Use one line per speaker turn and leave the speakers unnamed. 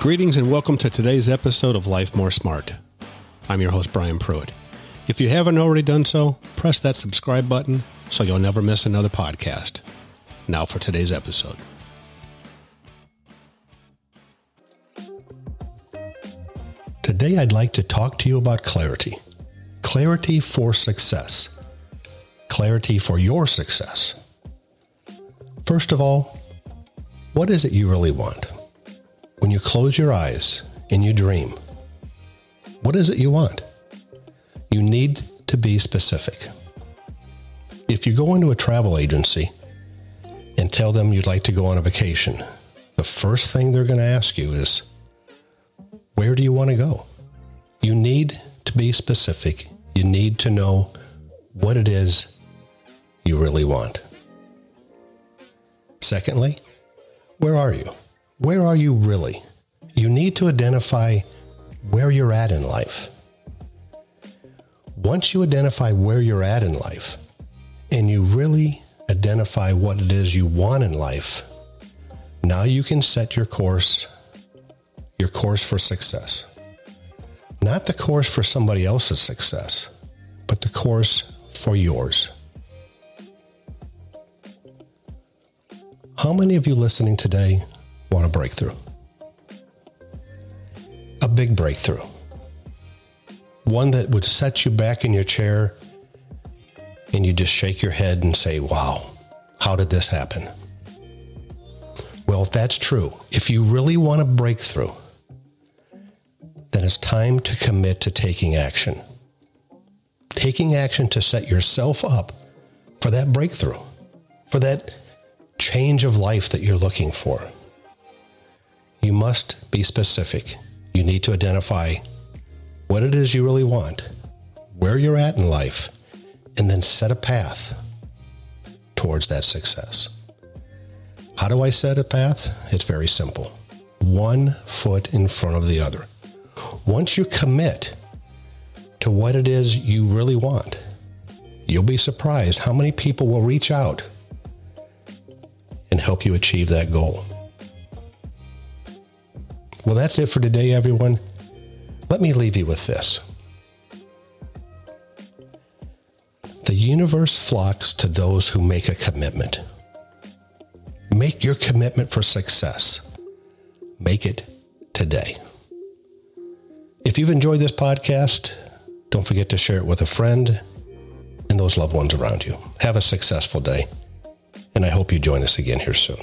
Greetings and welcome to today's episode of Life More Smart. I'm your host, Brian Pruitt. If you haven't already done so, press that subscribe button so you'll never miss another podcast. Now for today's episode. Today, I'd like to talk to you about clarity. Clarity for success. Clarity for your success. First of all, what is it you really want? When you close your eyes and you dream, what is it you want? You need to be specific. If you go into a travel agency and tell them you'd like to go on a vacation, the first thing they're going to ask you is, Where do you want to go? You need to be specific. You need to know what it is you really want. Secondly, where are you? Where are you really? You need to identify where you're at in life. Once you identify where you're at in life and you really identify what it is you want in life, now you can set your course, your course for success. Not the course for somebody else's success, but the course for yours. How many of you listening today want a breakthrough? A big breakthrough. One that would set you back in your chair and you just shake your head and say, wow, how did this happen? Well, if that's true, if you really want a breakthrough, then it's time to commit to taking action. Taking action to set yourself up for that breakthrough, for that change of life that you're looking for. You must be specific. You need to identify what it is you really want, where you're at in life, and then set a path towards that success. How do I set a path? It's very simple one foot in front of the other. Once you commit to what it is you really want, you'll be surprised how many people will reach out and help you achieve that goal. Well, that's it for today, everyone. Let me leave you with this. The universe flocks to those who make a commitment. Make your commitment for success. Make it today. If you've enjoyed this podcast, don't forget to share it with a friend and those loved ones around you. Have a successful day, and I hope you join us again here soon.